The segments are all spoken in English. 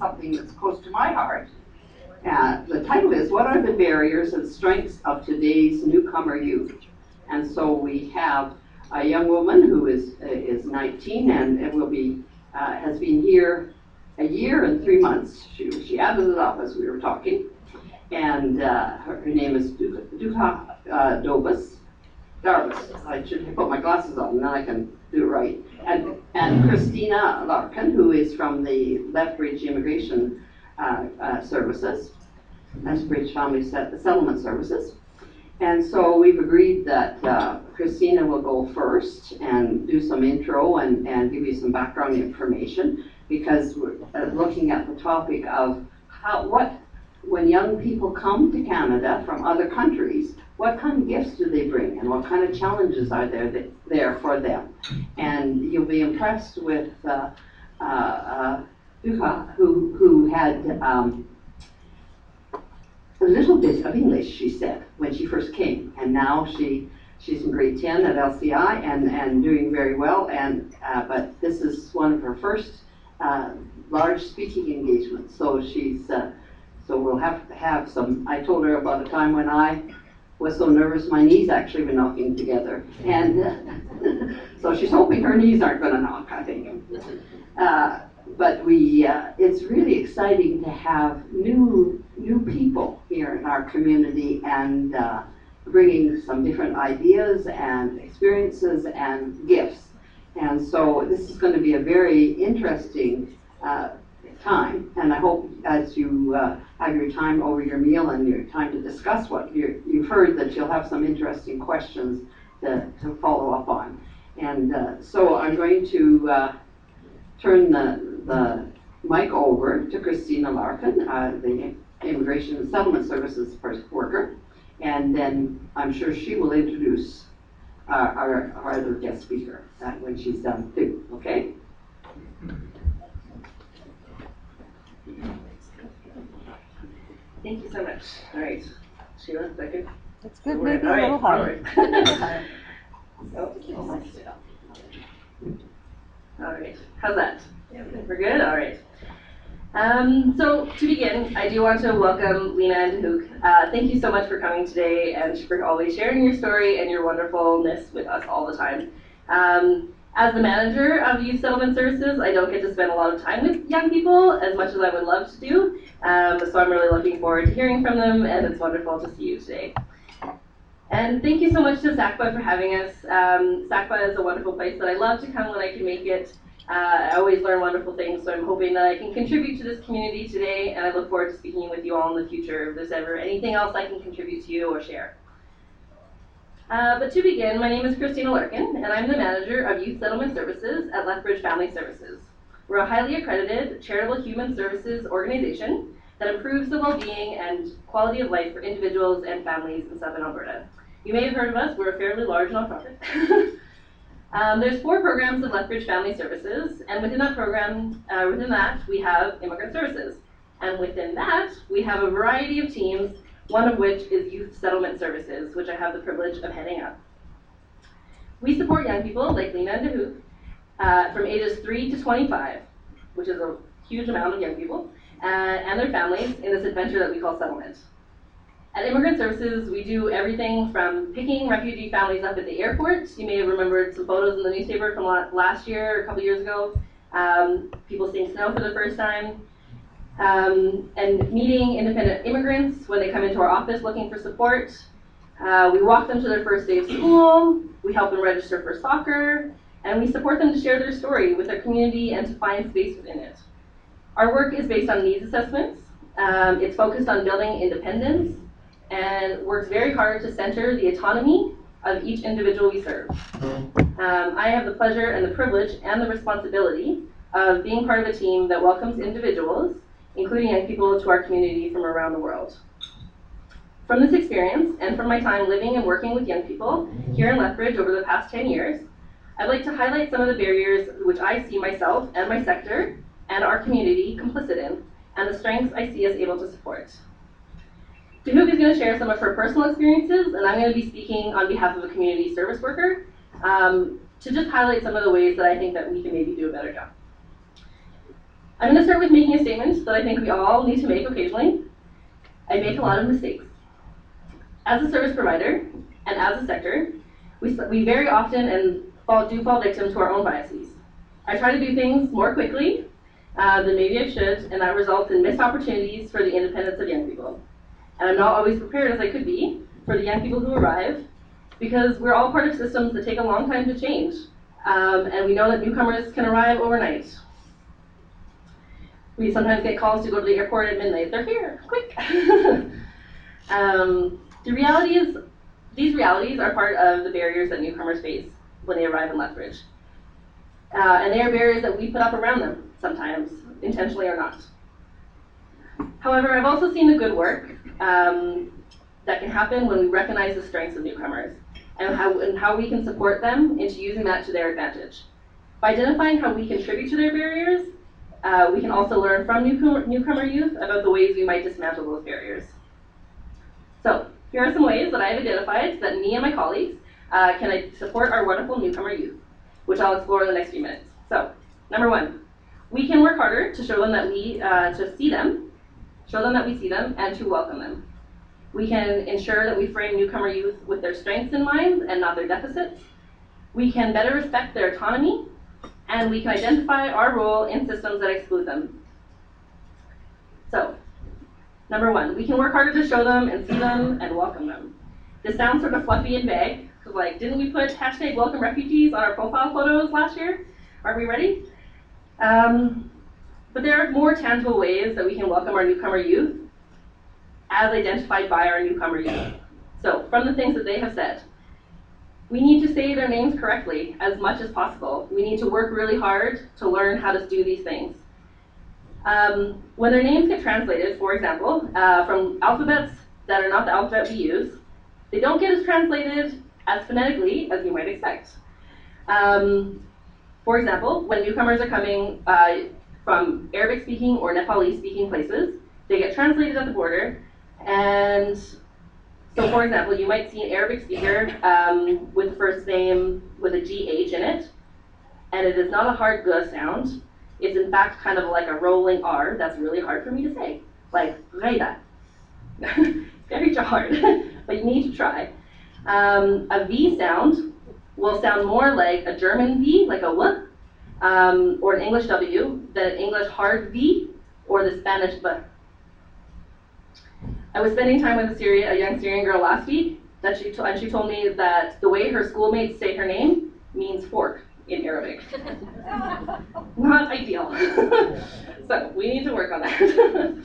something that's close to my heart. The title is What Are the Barriers and Strengths of Today's Newcomer Youth? And so we have a young woman who is, uh, is 19 and, and will be, uh, has been here a year and three months. She, she added it up as we were talking. And uh, her, her, name is Duha uh, Dobus. Darvis. I should put my glasses on, and then I can do right. And, and Christina Larkin, who is from the Lethbridge Immigration uh, uh, Services, Lethbridge Family Settlement Services. And so we've agreed that uh, Christina will go first and do some intro and, and give you some background information because we're uh, looking at the topic of how, what, when young people come to Canada from other countries, what kind of gifts do they bring and what kind of challenges are there that, there for them? And you'll be impressed with uh, uh, uh, who, who had um, a little bit of English, she said, when she first came. And now she, she's in grade 10 at LCI and, and doing very well. And, uh, but this is one of her first uh, large speaking engagements. So she's, uh, so we'll have to have some, I told her about a time when I was so nervous my knees actually were knocking together. And so she's hoping her knees aren't going to knock, I think. Uh, but we, uh, it's really exciting to have new, new people here in our community and uh, bringing some different ideas and experiences and gifts. And so this is going to be a very interesting uh, time. And I hope as you uh, have your time over your meal and your time to discuss what you have heard that you'll have some interesting questions to, to follow up on. And uh, so I'm going to uh, turn the, the mic over to Christina Larkin, uh, the Immigration and Settlement Services worker. And then I'm sure she will introduce uh, our, our other guest speaker uh, when she's done too, okay? Thank you so much. All right. Sheila, is that good? That's good, maybe a little higher. oh, all right. How's that? Yeah, We're good? All right. Um, so to begin, I do want to welcome Lena and Hook. Uh, thank you so much for coming today and for always sharing your story and your wonderfulness with us all the time. Um, as the manager of Youth Settlement Services, I don't get to spend a lot of time with young people as much as I would love to do. Um, so I'm really looking forward to hearing from them, and it's wonderful to see you today. And thank you so much to SACPA for having us. Um, SACPA is a wonderful place that I love to come when I can make it. Uh, I always learn wonderful things, so I'm hoping that I can contribute to this community today, and I look forward to speaking with you all in the future if there's ever anything else I can contribute to you or share. Uh, but to begin, my name is Christina Larkin, and I'm the manager of Youth Settlement Services at Lethbridge Family Services. We're a highly accredited charitable human services organization that improves the well-being and quality of life for individuals and families in southern Alberta. You may have heard of us, we're a fairly large nonprofit. um, there's four programs of Lethbridge Family Services, and within that program, uh, within that, we have immigrant services. And within that, we have a variety of teams one of which is Youth Settlement Services, which I have the privilege of heading up. We support young people like Lena and Dahouk uh, from ages 3 to 25, which is a huge amount of young people, uh, and their families in this adventure that we call settlement. At Immigrant Services, we do everything from picking refugee families up at the airport. You may have remembered some photos in the newspaper from last year or a couple years ago. Um, people seeing snow for the first time, um, and meeting independent immigrants when they come into our office looking for support. Uh, we walk them to their first day of school, we help them register for soccer, and we support them to share their story with their community and to find space within it. Our work is based on needs assessments. Um, it's focused on building independence and works very hard to center the autonomy of each individual we serve. Um, I have the pleasure and the privilege and the responsibility of being part of a team that welcomes individuals including young people to our community from around the world. From this experience, and from my time living and working with young people here in Lethbridge over the past 10 years, I'd like to highlight some of the barriers which I see myself and my sector and our community complicit in, and the strengths I see us able to support. Dahouk is going to share some of her personal experiences, and I'm going to be speaking on behalf of a community service worker um, to just highlight some of the ways that I think that we can maybe do a better job. I'm going to start with making a statement that I think we all need to make occasionally. I make a lot of mistakes. As a service provider and as a sector, we, we very often and fall, do fall victim to our own biases. I try to do things more quickly uh, than maybe I should, and that results in missed opportunities for the independence of young people. And I'm not always prepared as I could be for the young people who arrive, because we're all part of systems that take a long time to change. Um, and we know that newcomers can arrive overnight. We sometimes get calls to go to the airport at midnight. They're here, quick. um, the reality is, these realities are part of the barriers that newcomers face when they arrive in Lethbridge. Uh, and they are barriers that we put up around them sometimes, intentionally or not. However, I've also seen the good work um, that can happen when we recognize the strengths of newcomers and how, and how we can support them into using that to their advantage. By identifying how we contribute to their barriers, uh, we can also learn from newcomer, newcomer youth about the ways we might dismantle those barriers. So, here are some ways that I've identified that me and my colleagues uh, can support our wonderful newcomer youth, which I'll explore in the next few minutes. So, number one, we can work harder to show them that we, uh, to see them, show them that we see them, and to welcome them. We can ensure that we frame newcomer youth with their strengths in mind and not their deficits. We can better respect their autonomy, and we can identify our role in systems that exclude them. So, number one, we can work harder to show them and see them and welcome them. This sounds sort of fluffy and vague, because like, didn't we put hashtag welcome refugees on our profile photos last year? Are we ready? Um, but there are more tangible ways that we can welcome our newcomer youth as identified by our newcomer youth. So, from the things that they have said, we need to say their names correctly as much as possible. We need to work really hard to learn how to do these things. Um, when their names get translated, for example, uh, from alphabets that are not the alphabet we use, they don't get as translated as phonetically as you might expect. Um, for example, when newcomers are coming uh, from Arabic speaking or Nepali speaking places, they get translated at the border and so, for example, you might see an Arabic speaker um, with the first name with a GH in it, and it is not a hard G sound. It's in fact kind of like a rolling R that's really hard for me to say, like Ghaida. Very hard, but you need to try. Um, a V sound will sound more like a German V, like a W, um, or an English W, than an English hard V, or the Spanish B. I was spending time with a, Syria, a young Syrian girl last week, that she and she told me that the way her schoolmates say her name means fork in Arabic. Not ideal. so we need to work on that.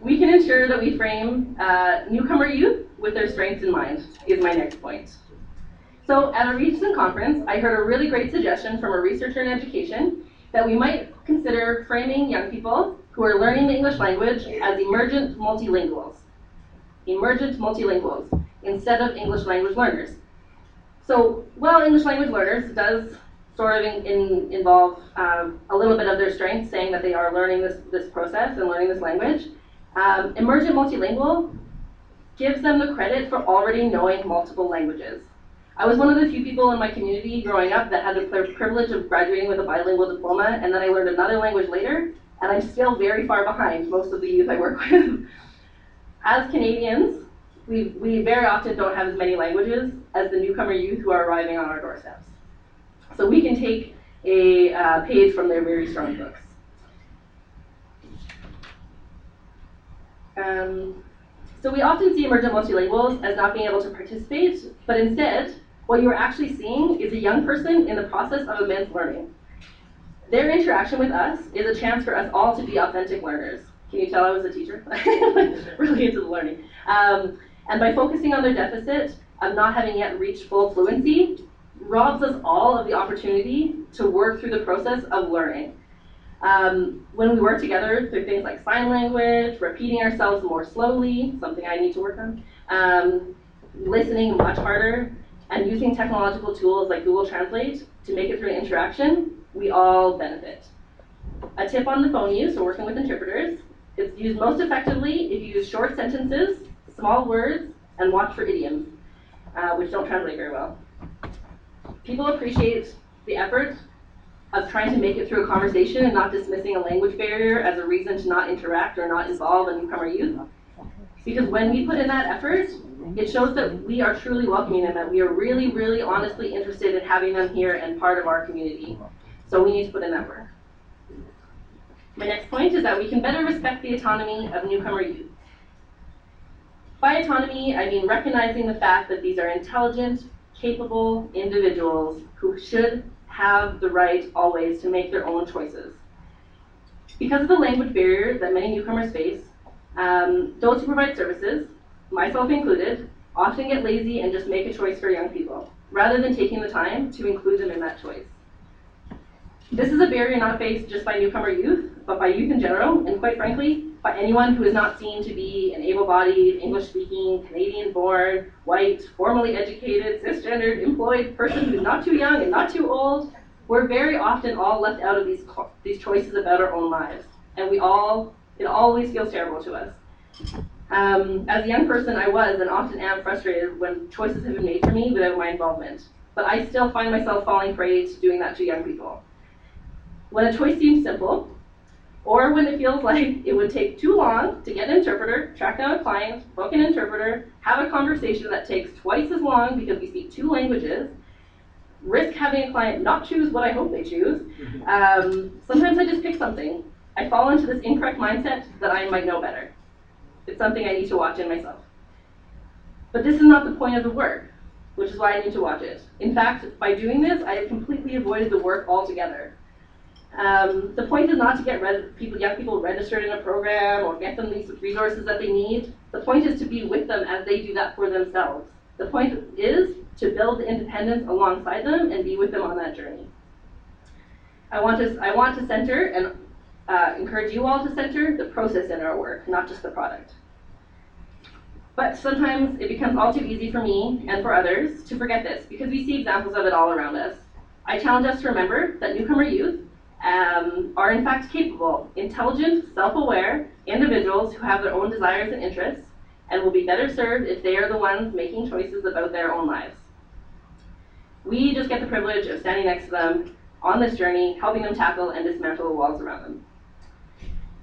we can ensure that we frame uh, newcomer youth with their strengths in mind, is my next point. So at a recent conference, I heard a really great suggestion from a researcher in education that we might consider framing young people who are learning the English language as emergent multilinguals. Emergent multilinguals instead of English language learners. So, while English language learners does sort of in, in, involve um, a little bit of their strength, saying that they are learning this, this process and learning this language, um, emergent multilingual gives them the credit for already knowing multiple languages. I was one of the few people in my community growing up that had the privilege of graduating with a bilingual diploma, and then I learned another language later, and I'm still very far behind most of the youth I work with. As Canadians, we, we very often don't have as many languages as the newcomer youth who are arriving on our doorsteps. So we can take a uh, page from their very strong books. Um, so we often see emergent multilinguals as not being able to participate, but instead, what you're actually seeing is a young person in the process of immense learning. Their interaction with us is a chance for us all to be authentic learners. Can you tell I was a teacher? really into the learning. Um, and by focusing on their deficit of not having yet reached full fluency, robs us all of the opportunity to work through the process of learning. Um, when we work together through things like sign language, repeating ourselves more slowly, something I need to work on, um, listening much harder, and using technological tools like Google Translate to make it through an interaction, we all benefit. A tip on the phone use or working with interpreters, it's used most effectively if you use short sentences, small words, and watch for idioms, uh, which don't translate very well. People appreciate the effort of trying to make it through a conversation and not dismissing a language barrier as a reason to not interact or not involve a newcomer youth. Because when we put in that effort, it shows that we are truly welcoming them, that we are really, really honestly interested in having them here and part of our community. So we need to put in that work. My next point is that we can better respect the autonomy of newcomer youth. By autonomy, I mean recognizing the fact that these are intelligent, capable individuals who should have the right always to make their own choices. Because of the language barrier that many newcomers face, um, those who provide services, myself included, often get lazy and just make a choice for young people, rather than taking the time to include them in that choice. This is a barrier not faced just by newcomer youth, but by youth in general, and quite frankly, by anyone who is not seen to be an able bodied, English speaking, Canadian born, white, formally educated, cisgendered, employed person who's not too young and not too old. We're very often all left out of these, these choices about our own lives. And we all, it always feels terrible to us. Um, as a young person, I was and often am frustrated when choices have been made for me without my involvement. But I still find myself falling prey to doing that to young people. When a choice seems simple, or when it feels like it would take too long to get an interpreter, track down a client, book an interpreter, have a conversation that takes twice as long because we speak two languages, risk having a client not choose what I hope they choose. Um, sometimes I just pick something. I fall into this incorrect mindset that I might know better. It's something I need to watch in myself. But this is not the point of the work, which is why I need to watch it. In fact, by doing this, I have completely avoided the work altogether. Um, the point is not to get people, young people registered in a program or get them these resources that they need. The point is to be with them as they do that for themselves. The point is to build independence alongside them and be with them on that journey. I want to, I want to center and uh, encourage you all to center the process in our work, not just the product. But sometimes it becomes all too easy for me and for others to forget this because we see examples of it all around us. I challenge us to remember that newcomer youth um, are in fact capable, intelligent, self-aware individuals who have their own desires and interests and will be better served if they are the ones making choices about their own lives. We just get the privilege of standing next to them on this journey, helping them tackle and dismantle the walls around them.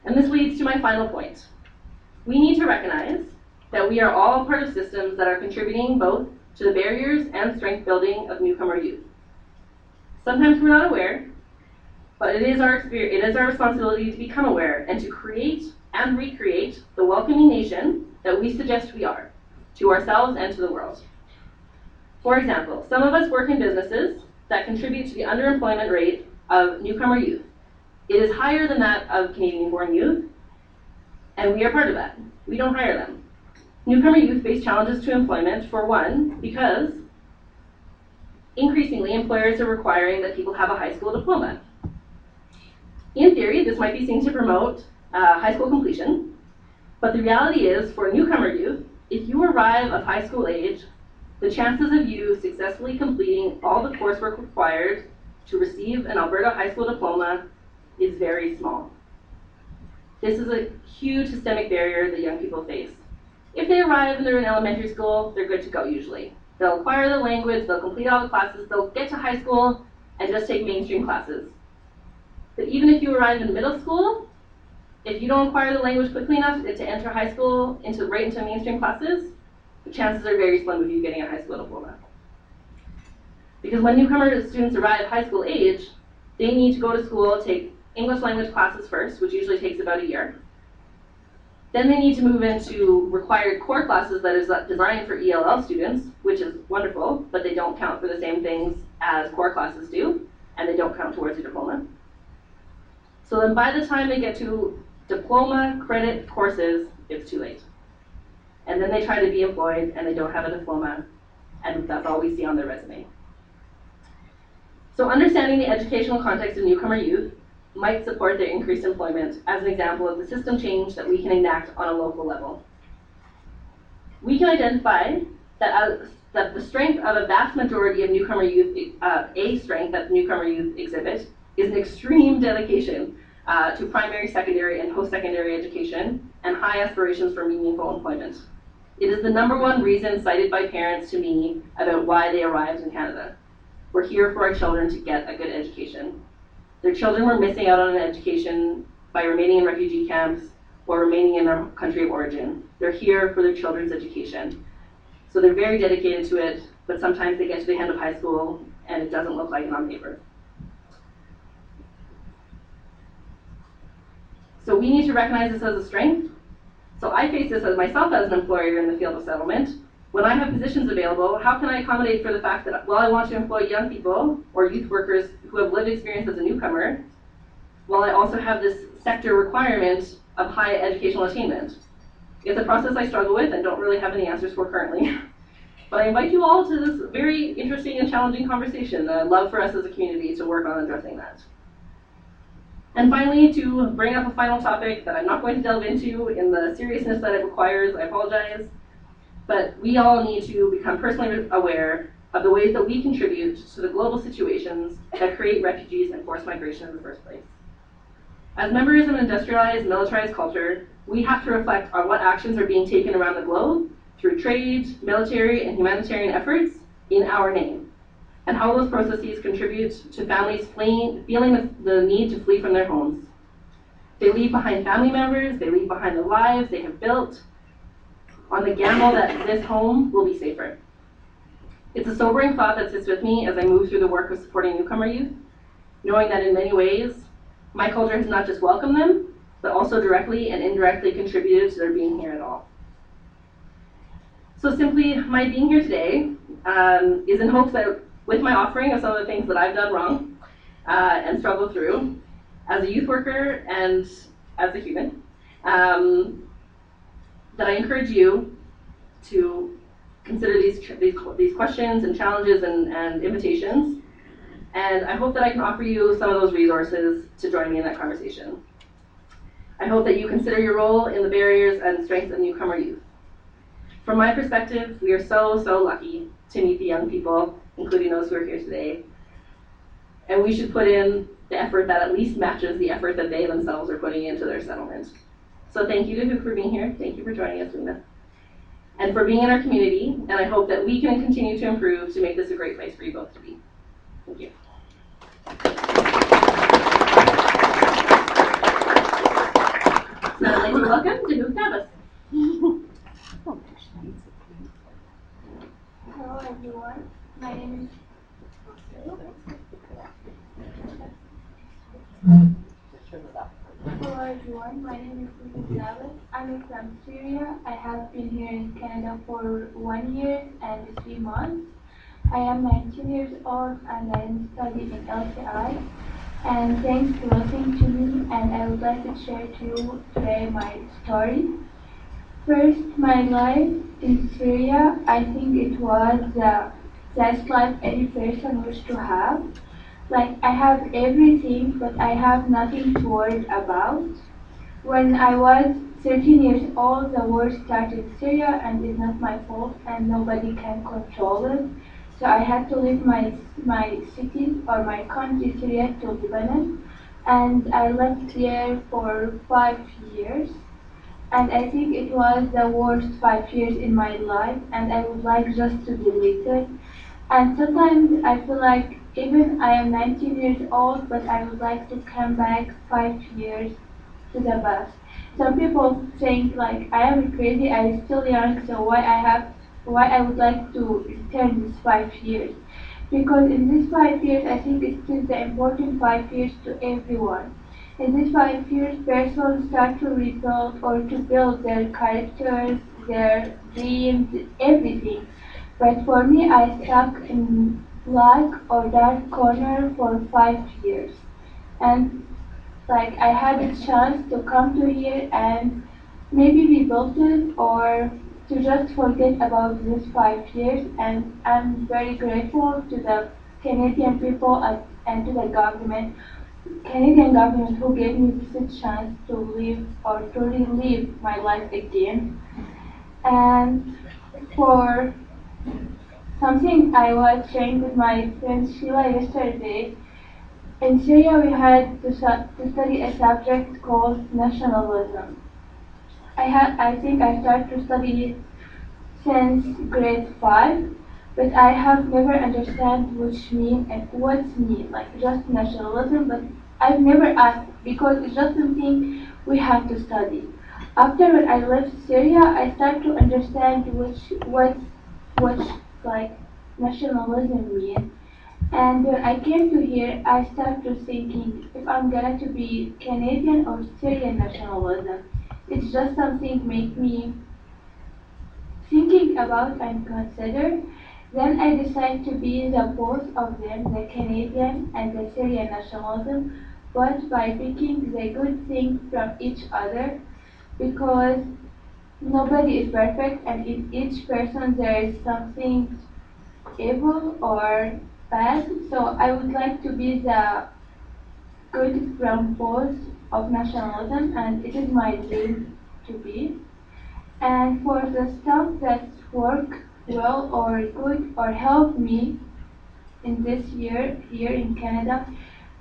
And this leads to my final point. We need to recognize that we are all part of systems that are contributing both to the barriers and strength building of newcomer youth. Sometimes we're not aware, but it is our it is our responsibility to become aware and to create and recreate the welcoming nation that we suggest we are to ourselves and to the world. For example, some of us work in businesses that contribute to the underemployment rate of newcomer youth. It is higher than that of Canadian born youth, and we are part of that. We don't hire them. Newcomer youth face challenges to employment, for one, because increasingly employers are requiring that people have a high school diploma. In theory, this might be seen to promote uh, high school completion, but the reality is for newcomer youth, if you arrive of high school age, the chances of you successfully completing all the coursework required to receive an Alberta high school diploma is very small. This is a huge systemic barrier that young people face. If they arrive and they're in elementary school, they're good to go usually. They'll acquire the language, they'll complete all the classes, they'll get to high school and just take mainstream classes. But even if you arrive in middle school, if you don't acquire the language quickly enough to enter high school, into right into mainstream classes, the chances are very slim of you getting a high school diploma. Because when newcomer students arrive high school age, they need to go to school, take English language classes first, which usually takes about a year. Then they need to move into required core classes that is designed for ELL students, which is wonderful, but they don't count for the same things as core classes do, and they don't count towards your diploma. So then by the time they get to diploma credit courses, it's too late. And then they try to be employed and they don't have a diploma, and that's all we see on their resume. So understanding the educational context of newcomer youth might support their increased employment as an example of the system change that we can enact on a local level. We can identify that, that the strength of a vast majority of newcomer youth, uh, a strength that newcomer youth exhibit, is an extreme dedication uh, to primary, secondary, and post-secondary education, and high aspirations for meaningful employment. It is the number one reason cited by parents to me about why they arrived in Canada. We're here for our children to get a good education. Their children were missing out on an education by remaining in refugee camps or remaining in their country of origin. They're here for their children's education. So they're very dedicated to it, but sometimes they get to the end of high school and it doesn't look like it on paper. So we need to recognize this as a strength. So I face this as myself as an employer in the field of settlement. When I have positions available, how can I accommodate for the fact that while I want to employ young people or youth workers who have lived experience as a newcomer, while I also have this sector requirement of high educational attainment? It's a process I struggle with and don't really have any answers for currently. but I invite you all to this very interesting and challenging conversation I'd love for us as a community to work on addressing that. And finally, to bring up a final topic that I'm not going to delve into in the seriousness that it requires, I apologize, but we all need to become personally aware of the ways that we contribute to the global situations that create refugees and forced migration in the first place. As members of an industrialized, militarized culture, we have to reflect on what actions are being taken around the globe through trade, military, and humanitarian efforts in our name and how those processes contribute to families fleeing, feeling the need to flee from their homes. They leave behind family members, they leave behind the lives they have built on the gamble that this home will be safer. It's a sobering thought that sits with me as I move through the work of supporting newcomer youth, knowing that in many ways, my culture has not just welcomed them, but also directly and indirectly contributed to their being here at all. So simply, my being here today um, is in hopes that with my offering of some of the things that I've done wrong uh, and struggled through as a youth worker and as a human, um, that I encourage you to consider these, these, these questions and challenges and, and invitations. And I hope that I can offer you some of those resources to join me in that conversation. I hope that you consider your role in the barriers and strengths of newcomer youth. From my perspective, we are so, so lucky to meet the young people including those who are here today. And we should put in the effort that at least matches the effort that they themselves are putting into their settlement. So thank you to Hook for being here. Thank you for joining us, Luna. And for being in our community, and I hope that we can continue to improve to make this a great place for you both to be. Thank you. So I'd like to welcome to. Hello everyone. My name is Hello everyone, my name is Elizabeth. I'm from Syria. I have been here in Canada for one year and three months. I am 19 years old and I am studying in LCI. And thanks for listening to me and I would like to share to you today my story. First, my life in Syria, I think it was uh, that's life any person wish to have. Like I have everything, but I have nothing to worry about. When I was 13 years old, the war started in Syria, and it's not my fault, and nobody can control it. So I had to leave my my city or my country, Syria, to Lebanon, and I left there for five years. And I think it was the worst five years in my life, and I would like just to delete it and sometimes I feel like even I am 19 years old, but I would like to come back five years to the past. Some people think like I am crazy, I am still young, so why I have, why I would like to return this five years. Because in these five years, I think it is the important five years to everyone. In these five years, persons start to rebuild or to build their characters, their dreams, everything. But for me, I stuck in black or dark corner for five years. And like I had a chance to come to here and maybe rebuild it or to just forget about these five years. And I'm very grateful to the Canadian people and to the government, Canadian government who gave me this chance to live or to relive my life again. And for Something I was sharing with my friend Sheila yesterday. In Syria, we had to, to study a subject called nationalism. I had, I think I started to study it since grade five, but I have never understand which mean and what's mean, like just nationalism. But I've never asked because it's just something we have to study. After when I left Syria, I started to understand which what what like nationalism means. And when I came to here, I started thinking if I'm gonna to be Canadian or Syrian nationalism. It's just something make me thinking about and consider. Then I decided to be the both of them, the Canadian and the Syrian nationalism, but by picking the good things from each other because nobody is perfect and in each person there is something evil or So I would like to be the good from both of nationalism and it is my dream to be. And for the stuff that work well or good or help me in this year here in Canada,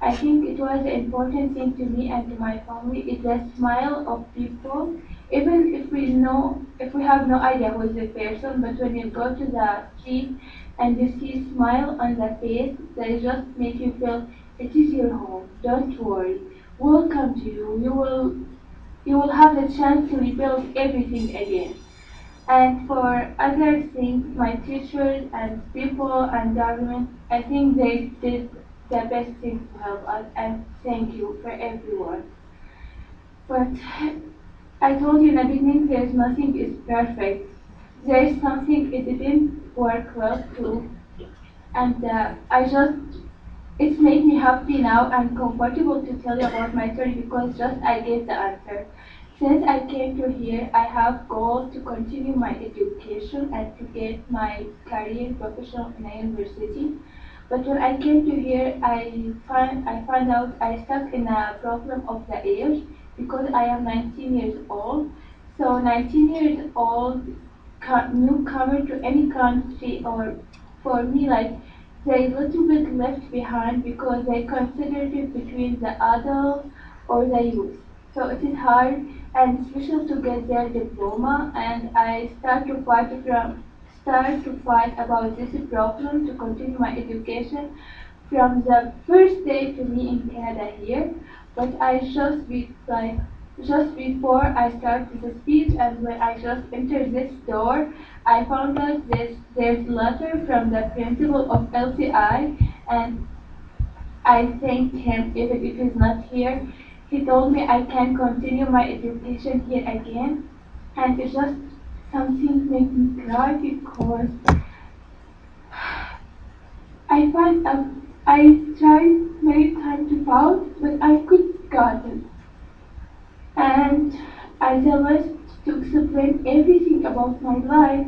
I think it was an important thing to me and to my family is the smile of people. Even if we know, if we have no idea who is the person, but when you go to the street and you see a smile on their face, they just make you feel it is your home. Don't worry. We'll come to you. You will, you will have the chance to rebuild everything again. And for other things, my teachers and people and government, I think they did the best thing to help us and thank you for everyone. But I told you in the beginning there's nothing is perfect. There is something it didn't work well too. And uh, I just, it's made me happy now and comfortable to tell you about my story because just I gave the answer. Since I came to here, I have goal to continue my education and to get my career professional in a university. But when I came to here, I find I found out I stuck in a problem of the age because I am 19 years old. So 19 years old newcomer to any country, or for me, like they're a little bit left behind because they considered it between the adult or the youth. So it is hard and special to get their diploma, and I start to fight from start to fight about this problem to continue my education from the first day to me in Canada here. But I just be like just before I start the speech and when I just entered this door, I found out this there's letter from the principal of LCI and I thanked him even if he's not here. He told me I can continue my education here again and it's just something make me cry because I find out I tried many times to find, but I could got it. I was to explain everything about my life,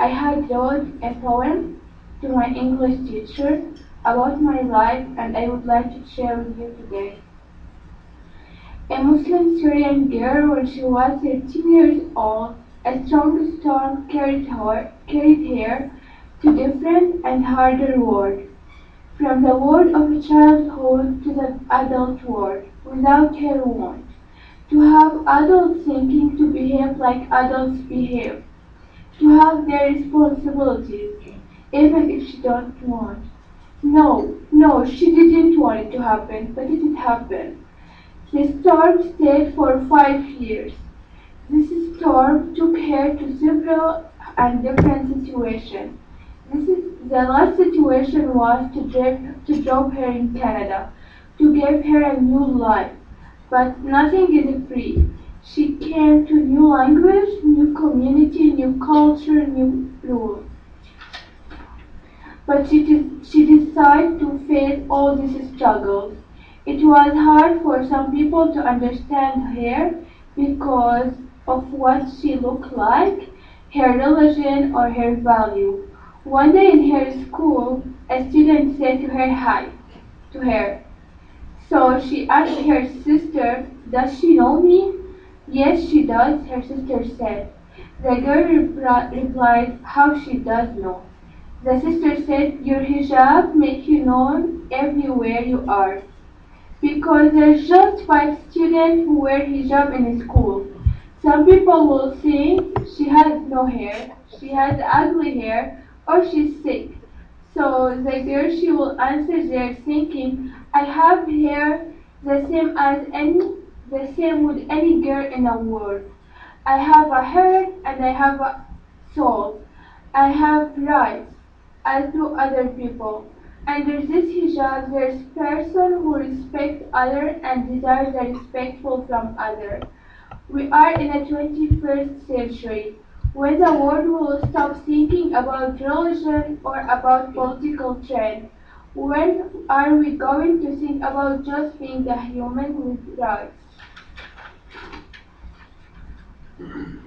I had wrote a poem to my English teacher about my life and I would like to share with you today. A Muslim Syrian girl when she was 13 years old, a strong storm carried her, carried her to different and harder world. From the world of childhood to the adult world, without her want. To have adults thinking to behave like adults behave. To have their responsibilities, even if she don't want. No, no, she didn't want it to happen, but it did happen. The storm stayed for five years. This storm took her to several and different situations. This is the last situation was to drop, to drop her in Canada, to give her a new life. But nothing is free. She came to new language, new community, new culture, new rules. But she, she decided to face all these struggles. It was hard for some people to understand her because of what she looked like, her religion, or her value. One day in her school, a student said to her hi, to her. So she asked her sister, Does she know me? Yes, she does, her sister said. The girl repri- replied, How she does know. The sister said, Your hijab makes you known everywhere you are because there's just five students who wear hijab in school. Some people will think she has no hair, she has ugly hair, or she's sick. So the girl she will answer their thinking, I have hair the same as any the same with any girl in the world. I have a heart and I have a soul. I have rights as do other people. Under this hijab there is person who respect other and desire the respectful from other. We are in a 21st century when the world will stop thinking about religion or about political trend. When are we going to think about just being a human with rights?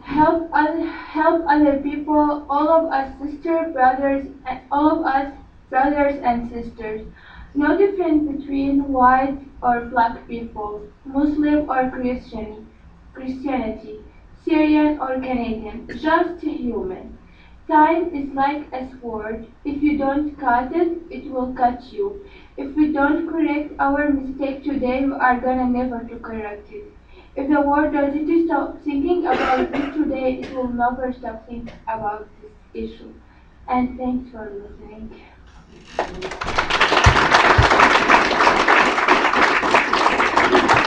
Help other, help other people, all of us sister, brothers, and all of us brothers and sisters. No difference between white or black people, Muslim or Christian, Christianity, Syrian or Canadian, just human. Time is like a sword. If you don't cut it, it will cut you. If we don't correct our mistake today, we are gonna never to correct it. If the world doesn't stop thinking about this today, it will never stop thinking about this issue. And thanks for listening.